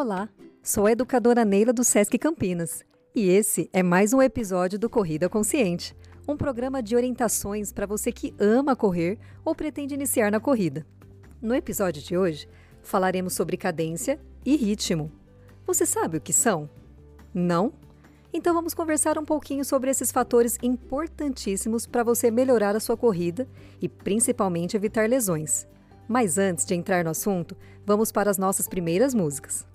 Olá, sou a educadora Neila do Sesc Campinas e esse é mais um episódio do Corrida Consciente, um programa de orientações para você que ama correr ou pretende iniciar na corrida. No episódio de hoje, falaremos sobre cadência e ritmo. Você sabe o que são? Não? Então vamos conversar um pouquinho sobre esses fatores importantíssimos para você melhorar a sua corrida e principalmente evitar lesões. Mas antes de entrar no assunto, vamos para as nossas primeiras músicas.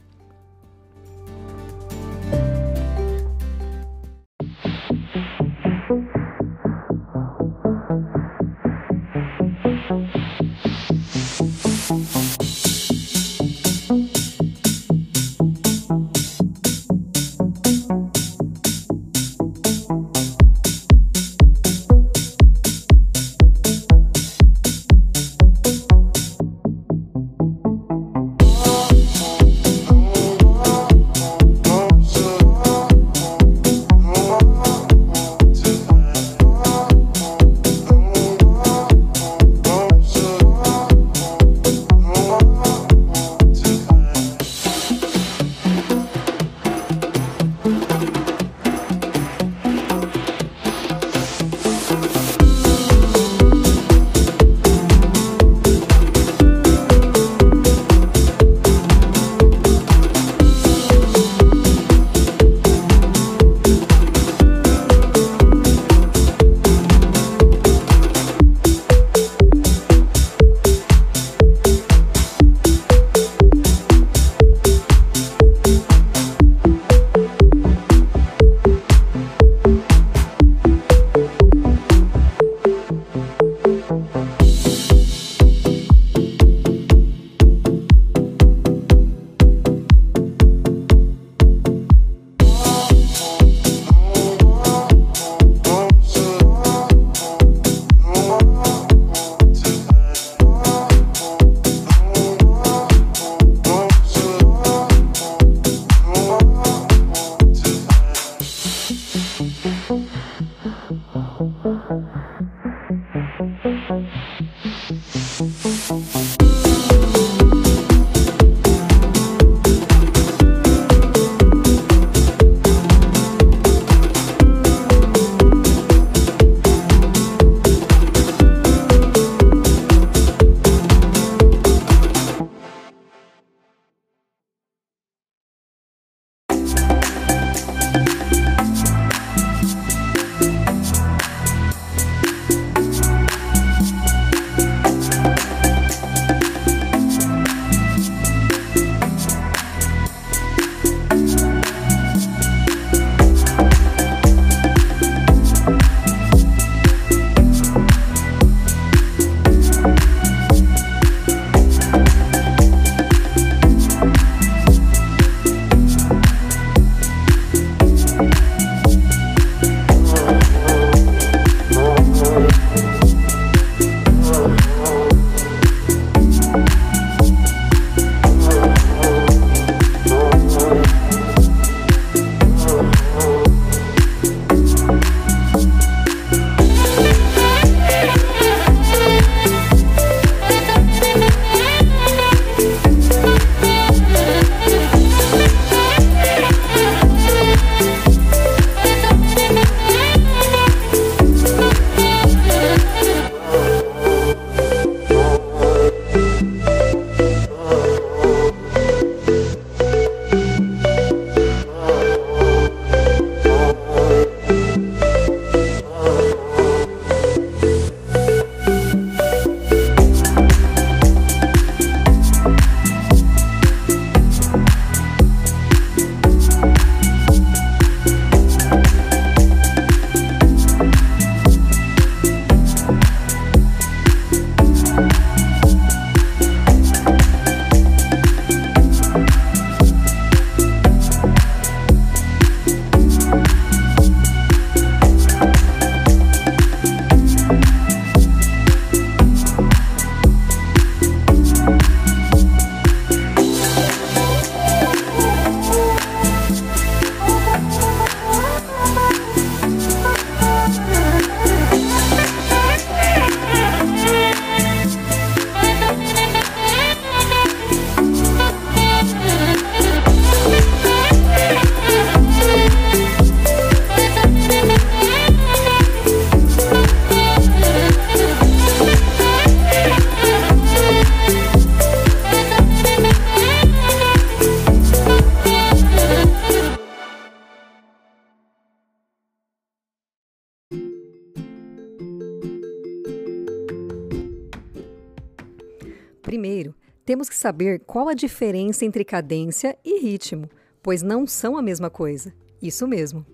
Que saber qual a diferença entre cadência e ritmo, pois não são a mesma coisa. Isso mesmo.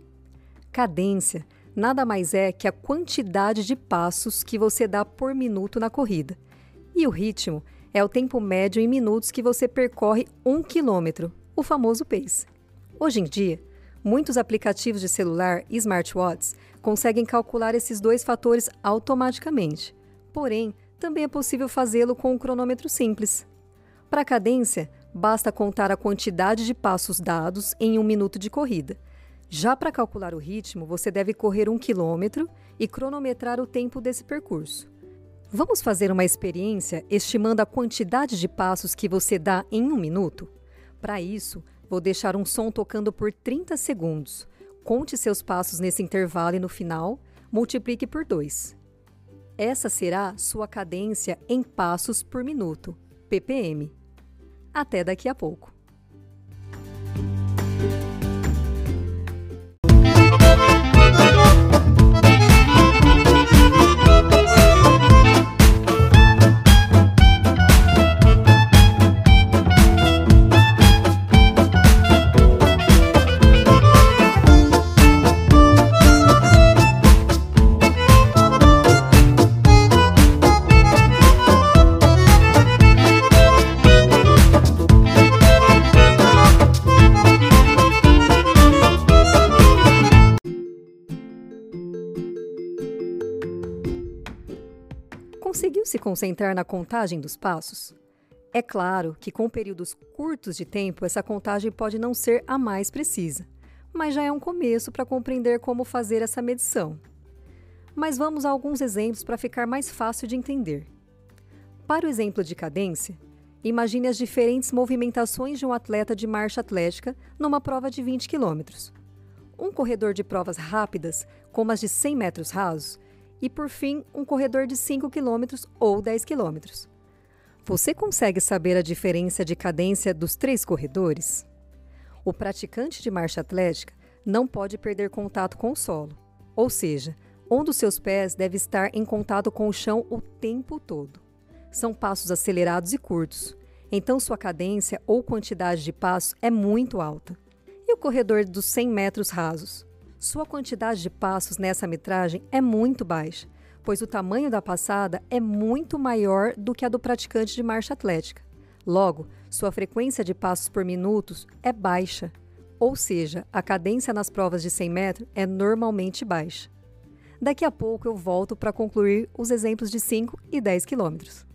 Cadência nada mais é que a quantidade de passos que você dá por minuto na corrida. E o ritmo é o tempo médio em minutos que você percorre um quilômetro, o famoso pace. Hoje em dia, muitos aplicativos de celular e smartwatches conseguem calcular esses dois fatores automaticamente. Porém, também é possível fazê-lo com um cronômetro simples. Para a cadência, basta contar a quantidade de passos dados em um minuto de corrida. Já para calcular o ritmo, você deve correr um quilômetro e cronometrar o tempo desse percurso. Vamos fazer uma experiência estimando a quantidade de passos que você dá em um minuto? Para isso, vou deixar um som tocando por 30 segundos. Conte seus passos nesse intervalo e no final, multiplique por 2. Essa será sua cadência em passos por minuto, ppm. Até daqui a pouco. Concentrar na contagem dos passos? É claro que com períodos curtos de tempo essa contagem pode não ser a mais precisa, mas já é um começo para compreender como fazer essa medição. Mas vamos a alguns exemplos para ficar mais fácil de entender. Para o exemplo de cadência, imagine as diferentes movimentações de um atleta de marcha atlética numa prova de 20 km. Um corredor de provas rápidas, como as de 100 metros rasos, e, por fim, um corredor de 5 km ou 10 km. Você consegue saber a diferença de cadência dos três corredores? O praticante de marcha atlética não pode perder contato com o solo, ou seja, um dos seus pés deve estar em contato com o chão o tempo todo. São passos acelerados e curtos, então sua cadência ou quantidade de passos é muito alta. E o corredor dos 100 metros rasos? Sua quantidade de passos nessa metragem é muito baixa, pois o tamanho da passada é muito maior do que a do praticante de marcha atlética. Logo, sua frequência de passos por minuto é baixa, ou seja, a cadência nas provas de 100 metros é normalmente baixa. Daqui a pouco eu volto para concluir os exemplos de 5 e 10 quilômetros.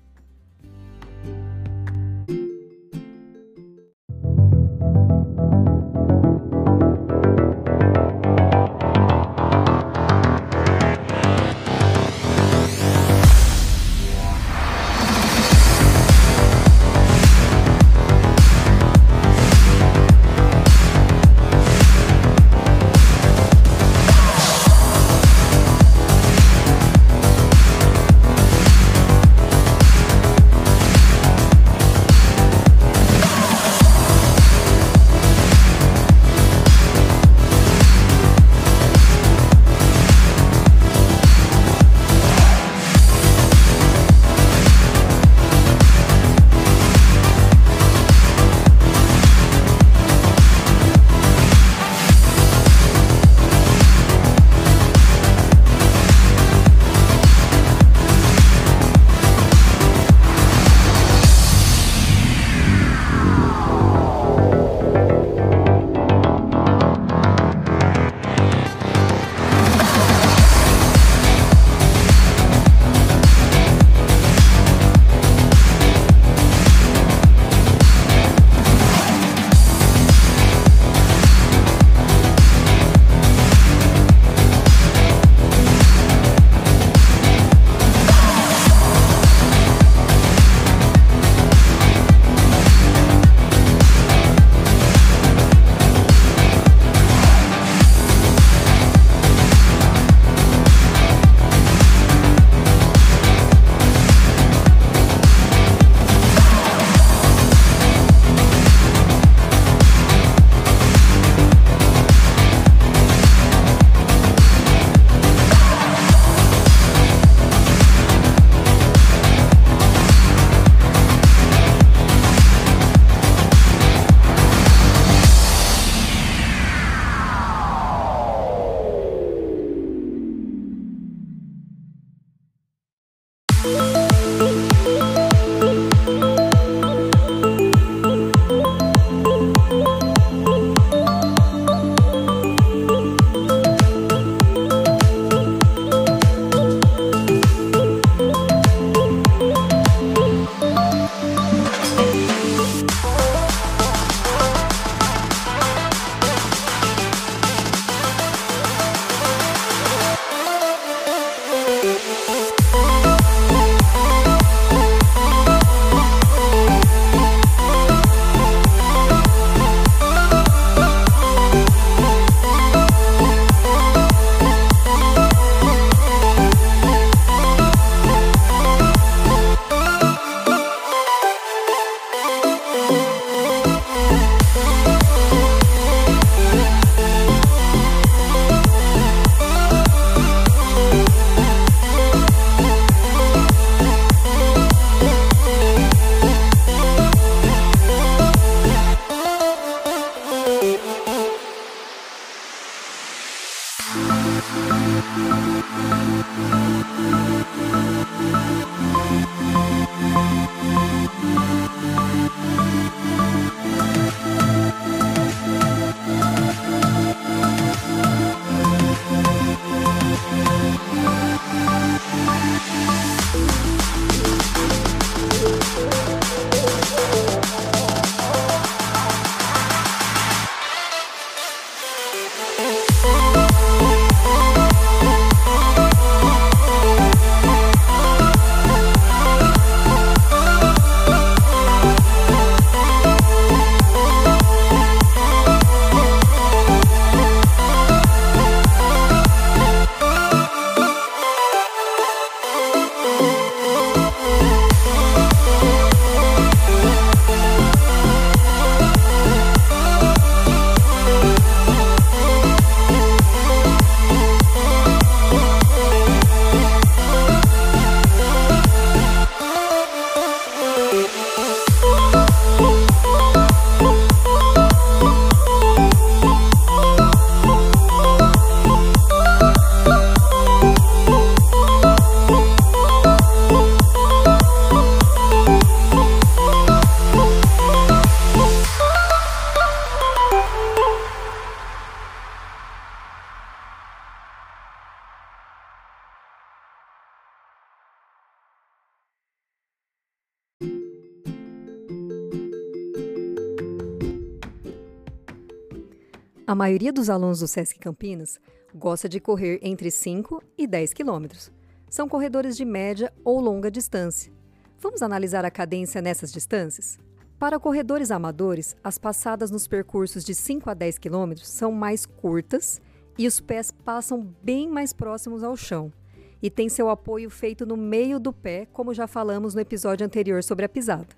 A maioria dos alunos do SESC Campinas gosta de correr entre 5 e 10 quilômetros. São corredores de média ou longa distância. Vamos analisar a cadência nessas distâncias? Para corredores amadores, as passadas nos percursos de 5 a 10 quilômetros são mais curtas e os pés passam bem mais próximos ao chão e tem seu apoio feito no meio do pé, como já falamos no episódio anterior sobre a pisada.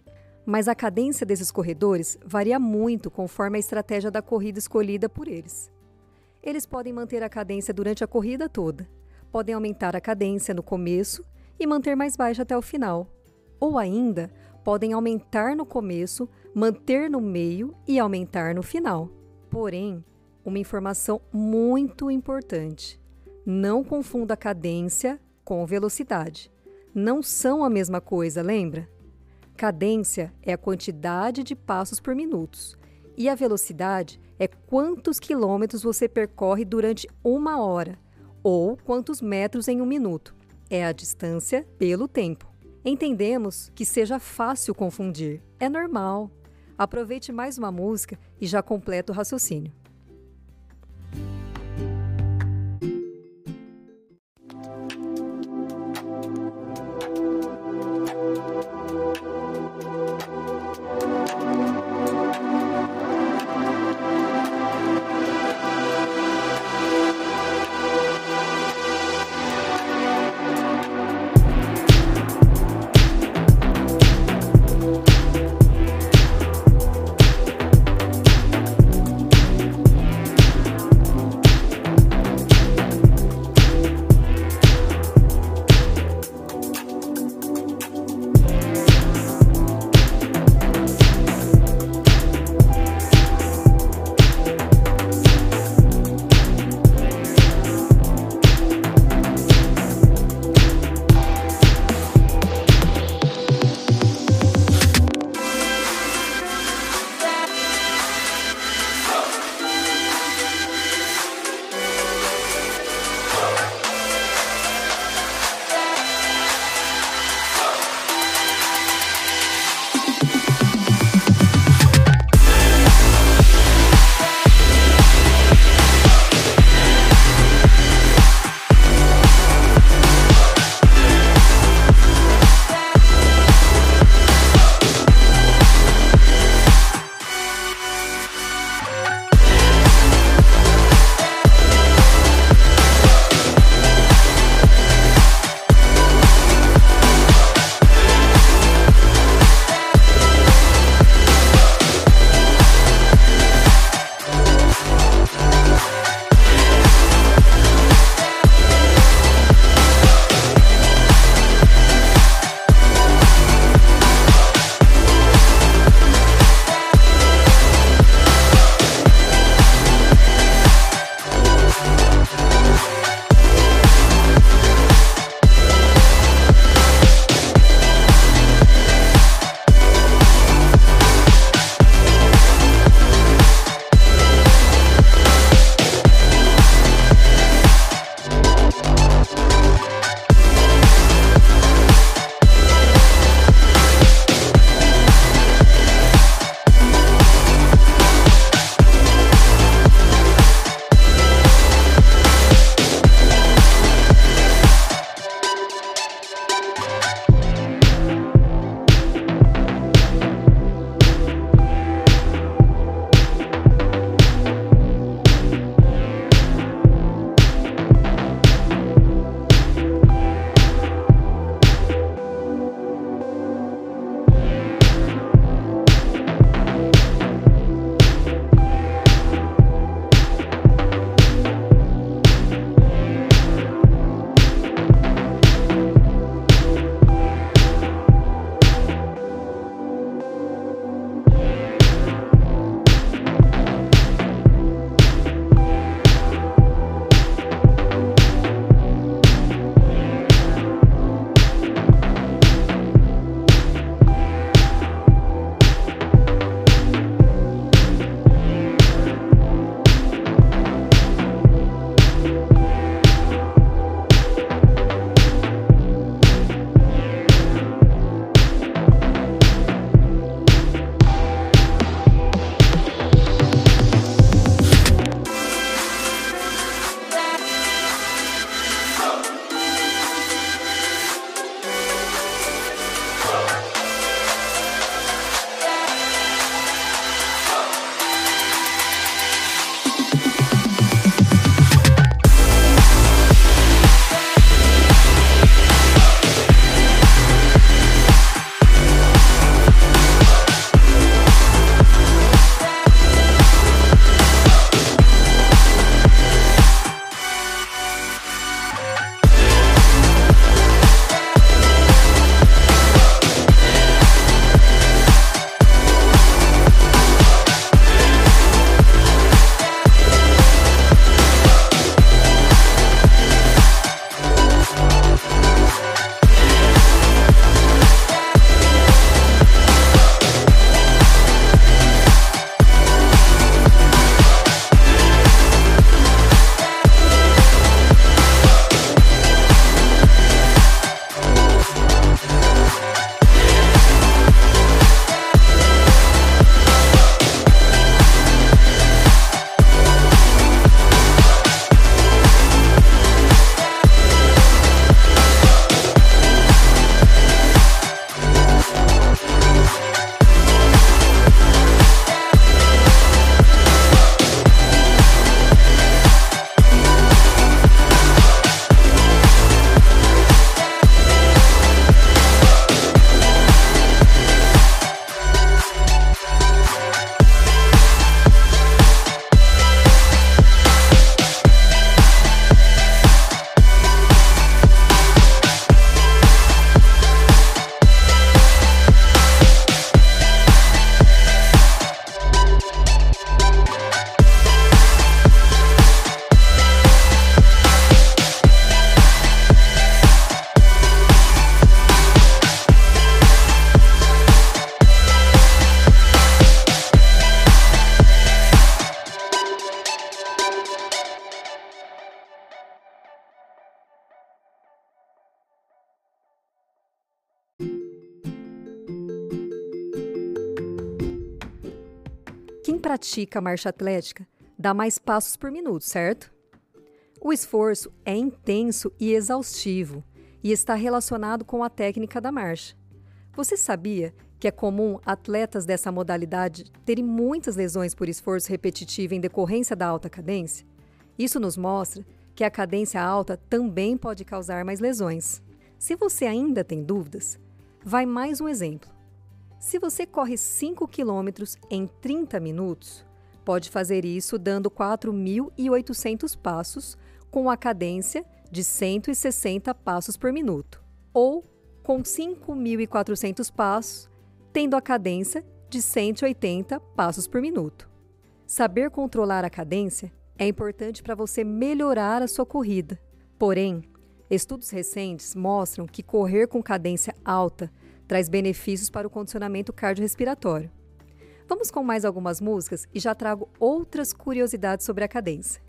Mas a cadência desses corredores varia muito conforme a estratégia da corrida escolhida por eles. Eles podem manter a cadência durante a corrida toda, podem aumentar a cadência no começo e manter mais baixa até o final, ou ainda podem aumentar no começo, manter no meio e aumentar no final. Porém, uma informação muito importante: não confunda cadência com velocidade. Não são a mesma coisa, lembra? Cadência é a quantidade de passos por minuto e a velocidade é quantos quilômetros você percorre durante uma hora ou quantos metros em um minuto. É a distância pelo tempo. Entendemos que seja fácil confundir. É normal. Aproveite mais uma música e já completa o raciocínio. Pratica marcha atlética dá mais passos por minuto, certo? O esforço é intenso e exaustivo e está relacionado com a técnica da marcha. Você sabia que é comum atletas dessa modalidade terem muitas lesões por esforço repetitivo em decorrência da alta cadência? Isso nos mostra que a cadência alta também pode causar mais lesões. Se você ainda tem dúvidas, vai mais um exemplo. Se você corre 5 km em 30 minutos, pode fazer isso dando 4.800 passos com a cadência de 160 passos por minuto, ou com 5.400 passos, tendo a cadência de 180 passos por minuto. Saber controlar a cadência é importante para você melhorar a sua corrida. Porém, estudos recentes mostram que correr com cadência alta traz benefícios para o condicionamento cardiorrespiratório. Vamos com mais algumas músicas e já trago outras curiosidades sobre a cadência.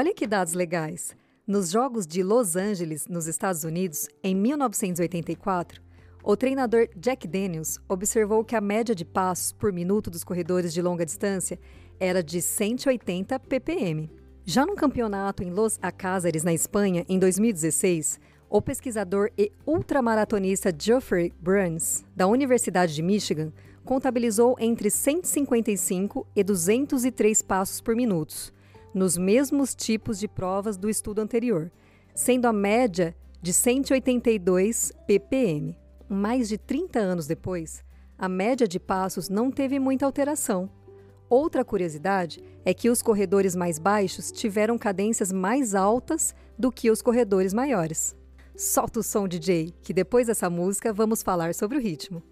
Olha que dados legais! Nos Jogos de Los Angeles, nos Estados Unidos, em 1984, o treinador Jack Daniels observou que a média de passos por minuto dos corredores de longa distância era de 180 ppm. Já no campeonato em Los Alcázares, na Espanha, em 2016, o pesquisador e ultramaratonista Geoffrey Burns, da Universidade de Michigan, contabilizou entre 155 e 203 passos por minuto, nos mesmos tipos de provas do estudo anterior, sendo a média de 182 ppm. Mais de 30 anos depois, a média de passos não teve muita alteração. Outra curiosidade é que os corredores mais baixos tiveram cadências mais altas do que os corredores maiores. Solta o som, DJ, que depois dessa música vamos falar sobre o ritmo.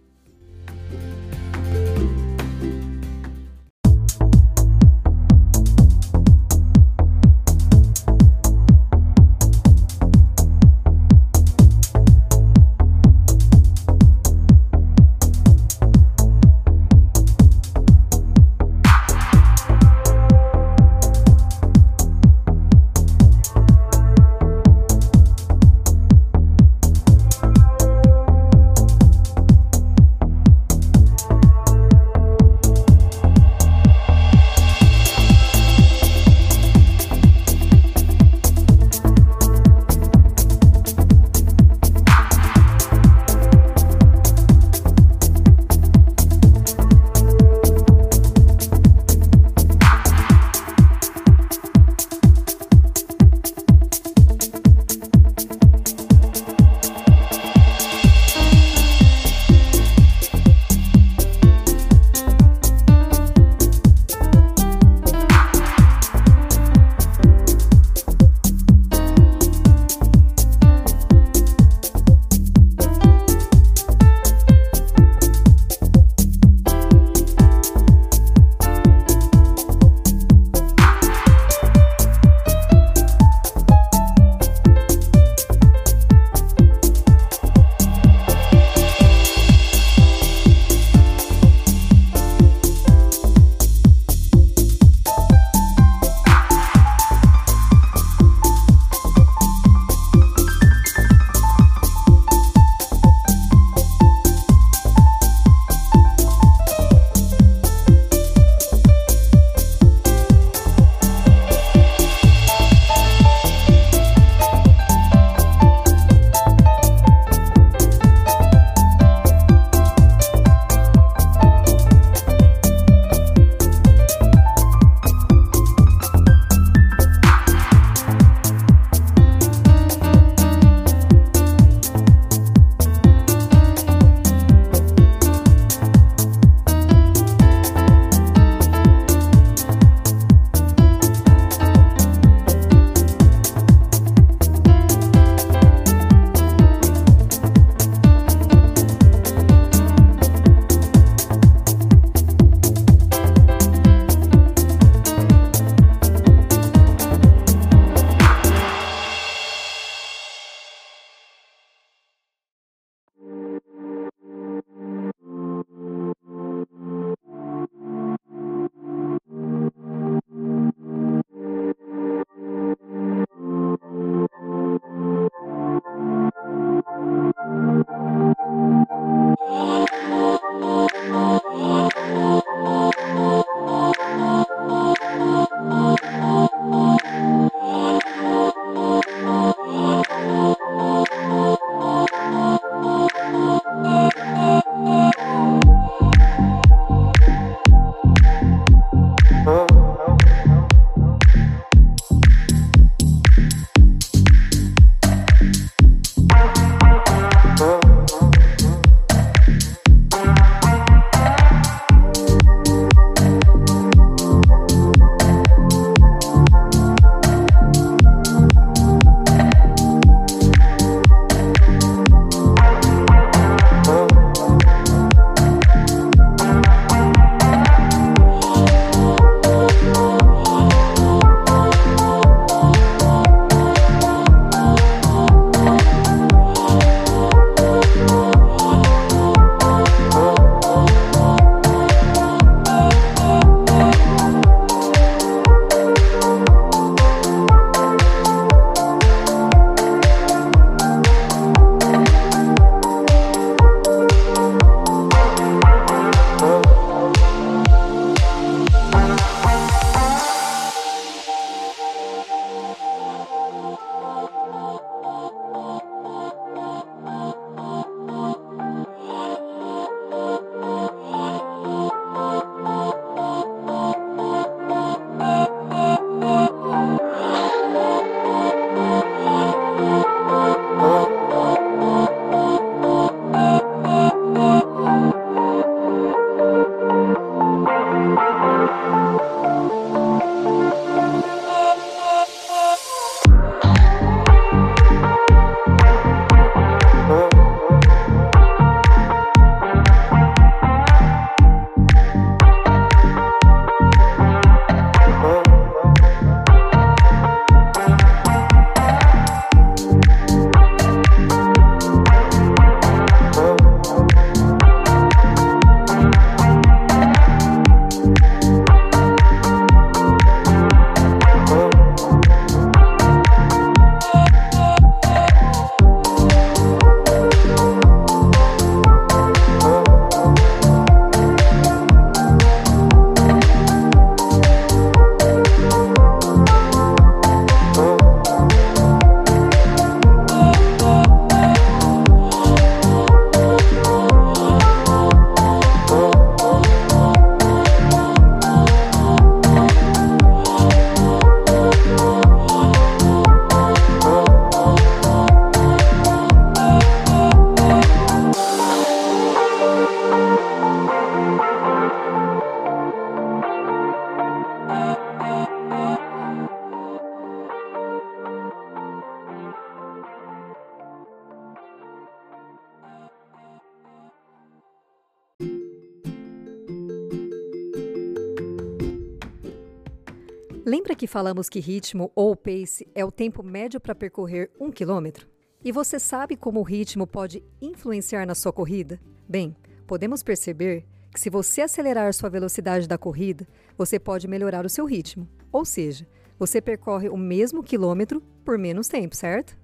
Que falamos que ritmo ou pace é o tempo médio para percorrer um quilômetro? E você sabe como o ritmo pode influenciar na sua corrida? Bem, podemos perceber que se você acelerar sua velocidade da corrida, você pode melhorar o seu ritmo. Ou seja, você percorre o mesmo quilômetro por menos tempo, certo?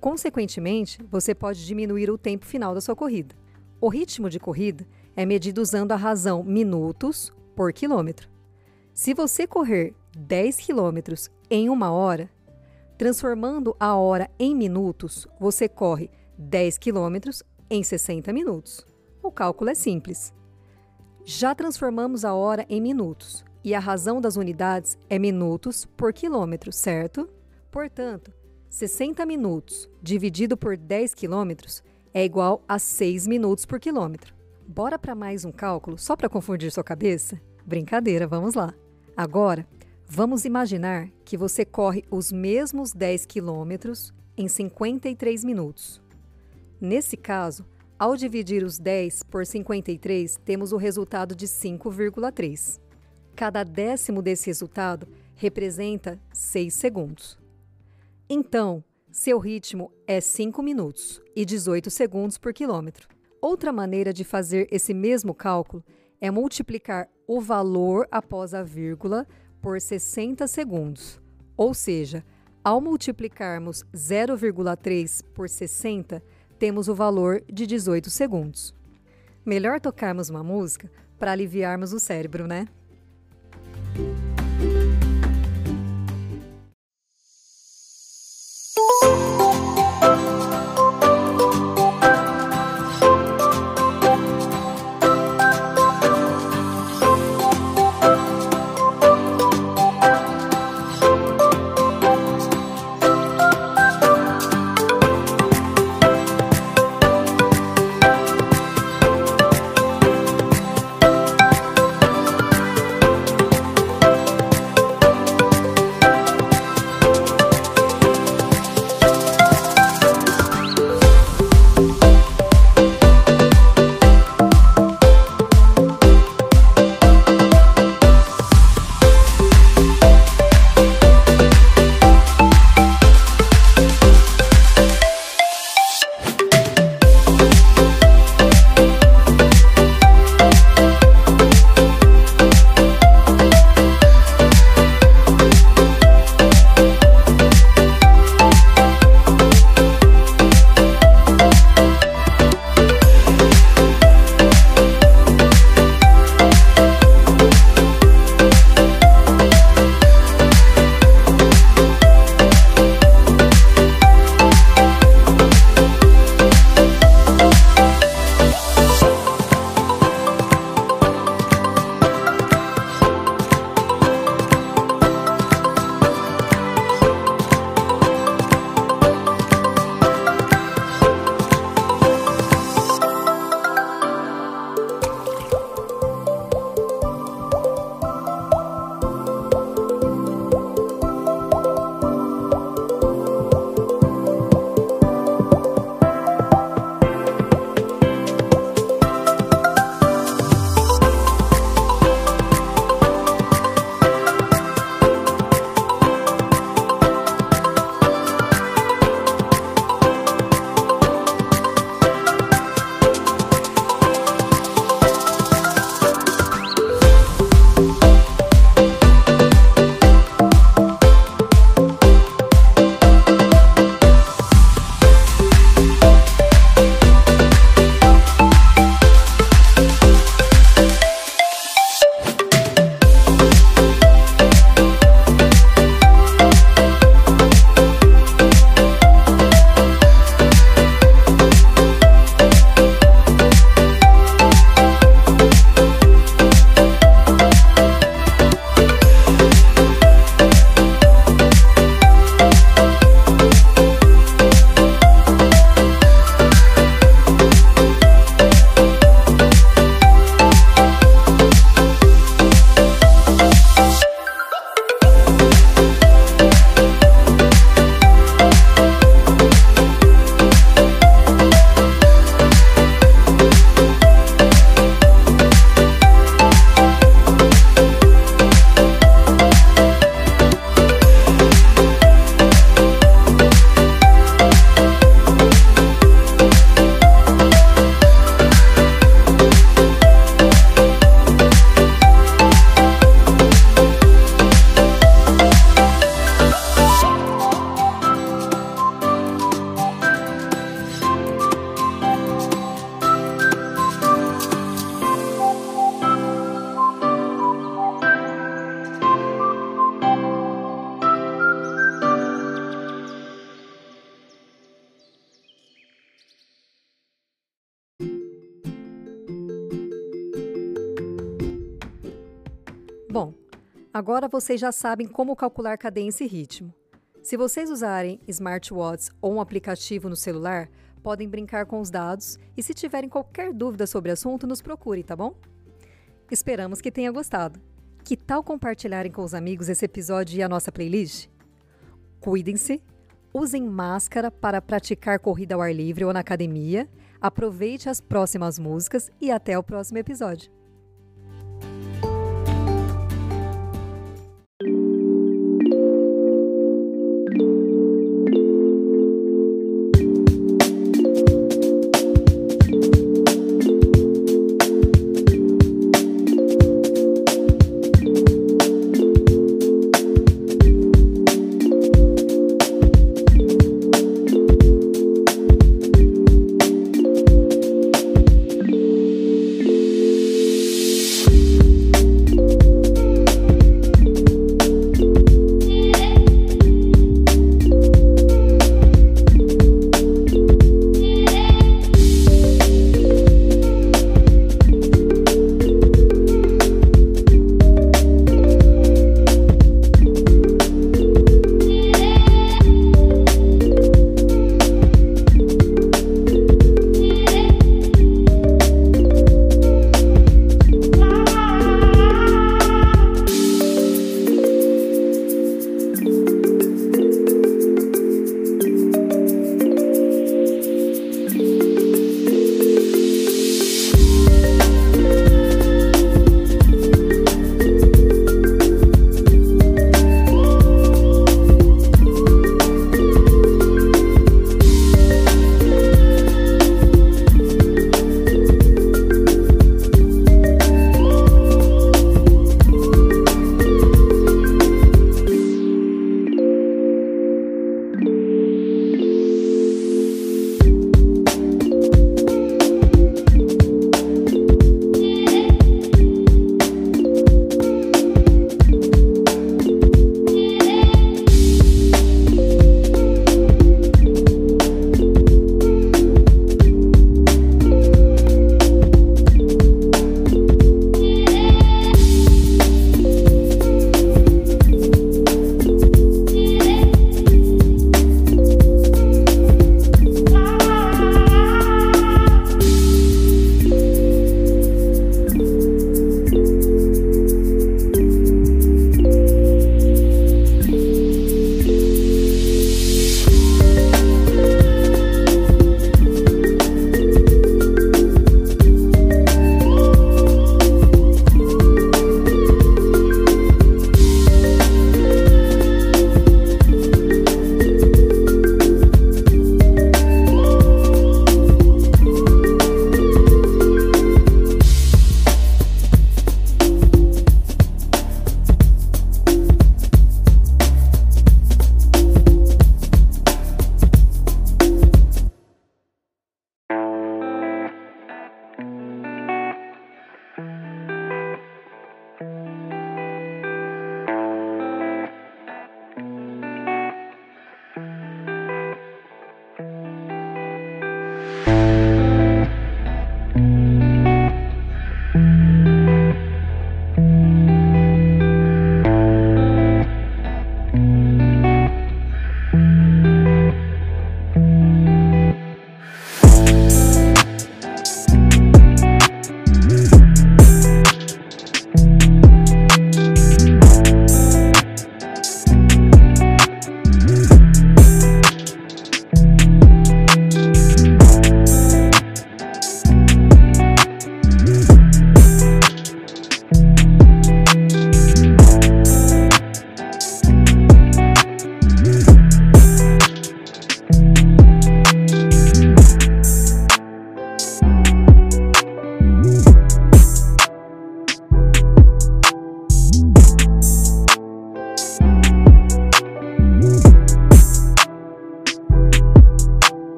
Consequentemente, você pode diminuir o tempo final da sua corrida. O ritmo de corrida é medido usando a razão minutos por quilômetro. Se você correr 10 quilômetros em uma hora, transformando a hora em minutos, você corre 10 quilômetros em 60 minutos. O cálculo é simples. Já transformamos a hora em minutos e a razão das unidades é minutos por quilômetro, certo? Portanto, 60 minutos dividido por 10 quilômetros é igual a 6 minutos por quilômetro. Bora para mais um cálculo só para confundir sua cabeça? Brincadeira, vamos lá. Agora, vamos imaginar que você corre os mesmos 10 quilômetros em 53 minutos. Nesse caso, ao dividir os 10 por 53, temos o resultado de 5,3. Cada décimo desse resultado representa 6 segundos. Então, seu ritmo é 5 minutos e 18 segundos por quilômetro. Outra maneira de fazer esse mesmo cálculo é multiplicar o valor após a vírgula por 60 segundos. Ou seja, ao multiplicarmos 0,3 por 60, temos o valor de 18 segundos. Melhor tocarmos uma música para aliviarmos o cérebro, né? Agora vocês já sabem como calcular cadência e ritmo. Se vocês usarem smartwatch ou um aplicativo no celular, podem brincar com os dados e se tiverem qualquer dúvida sobre o assunto, nos procure, tá bom? Esperamos que tenha gostado. Que tal compartilharem com os amigos esse episódio e a nossa playlist? Cuidem-se, usem máscara para praticar corrida ao ar livre ou na academia, aproveite as próximas músicas e até o próximo episódio.